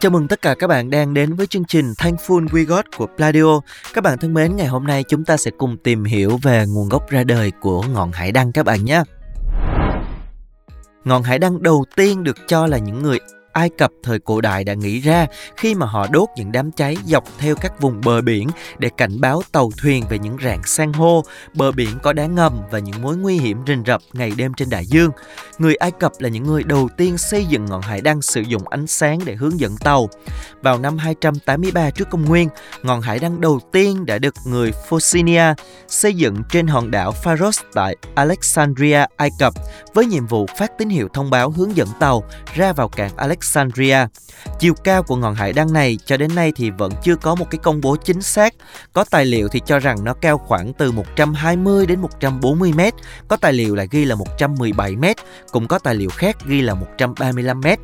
Chào mừng tất cả các bạn đang đến với chương trình Thankful We Got của Pladio. Các bạn thân mến, ngày hôm nay chúng ta sẽ cùng tìm hiểu về nguồn gốc ra đời của ngọn hải đăng các bạn nhé. Ngọn hải đăng đầu tiên được cho là những người Ai Cập thời cổ đại đã nghĩ ra khi mà họ đốt những đám cháy dọc theo các vùng bờ biển để cảnh báo tàu thuyền về những rạn san hô, bờ biển có đá ngầm và những mối nguy hiểm rình rập ngày đêm trên đại dương. Người Ai Cập là những người đầu tiên xây dựng ngọn hải đăng sử dụng ánh sáng để hướng dẫn tàu. Vào năm 283 trước công nguyên, ngọn hải đăng đầu tiên đã được người Phoenicia xây dựng trên hòn đảo Pharos tại Alexandria, Ai Cập với nhiệm vụ phát tín hiệu thông báo hướng dẫn tàu ra vào cảng Alexandria Alexandria. Chiều cao của ngọn hải đăng này cho đến nay thì vẫn chưa có một cái công bố chính xác. Có tài liệu thì cho rằng nó cao khoảng từ 120 đến 140 mét, có tài liệu lại ghi là 117 mét, cũng có tài liệu khác ghi là 135 mét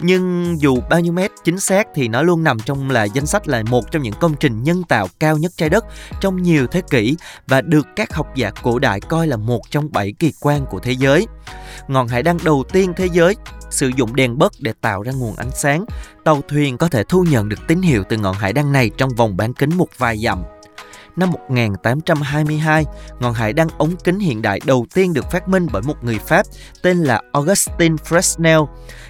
nhưng dù bao nhiêu mét chính xác thì nó luôn nằm trong là danh sách là một trong những công trình nhân tạo cao nhất trái đất trong nhiều thế kỷ và được các học giả cổ đại coi là một trong bảy kỳ quan của thế giới. Ngọn hải đăng đầu tiên thế giới sử dụng đèn bấc để tạo ra nguồn ánh sáng. Tàu thuyền có thể thu nhận được tín hiệu từ ngọn hải đăng này trong vòng bán kính một vài dặm năm 1822, ngọn hải đăng ống kính hiện đại đầu tiên được phát minh bởi một người Pháp tên là Augustin Fresnel.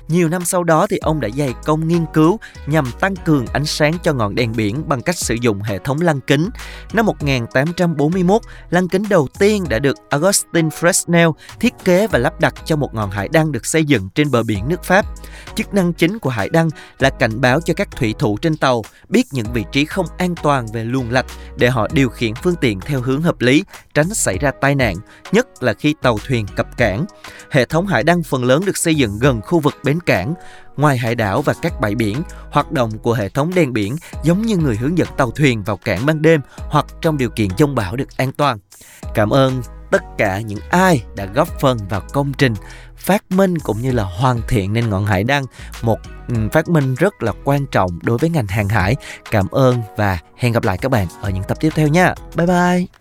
Nhiều năm sau đó thì ông đã dày công nghiên cứu nhằm tăng cường ánh sáng cho ngọn đèn biển bằng cách sử dụng hệ thống lăng kính. Năm 1841, lăng kính đầu tiên đã được Augustin Fresnel thiết kế và lắp đặt cho một ngọn hải đăng được xây dựng trên bờ biển nước Pháp. Chức năng chính của hải đăng là cảnh báo cho các thủy thủ trên tàu biết những vị trí không an toàn về luồng lạch để họ đi điều khiển phương tiện theo hướng hợp lý, tránh xảy ra tai nạn, nhất là khi tàu thuyền cập cảng. Hệ thống hải đăng phần lớn được xây dựng gần khu vực bến cảng. Ngoài hải đảo và các bãi biển, hoạt động của hệ thống đèn biển giống như người hướng dẫn tàu thuyền vào cảng ban đêm hoặc trong điều kiện dông bão được an toàn. Cảm ơn tất cả những ai đã góp phần vào công trình phát minh cũng như là hoàn thiện nên ngọn hải đăng, một ừ, phát minh rất là quan trọng đối với ngành hàng hải. Cảm ơn và hẹn gặp lại các bạn ở những tập tiếp theo nha. Bye bye.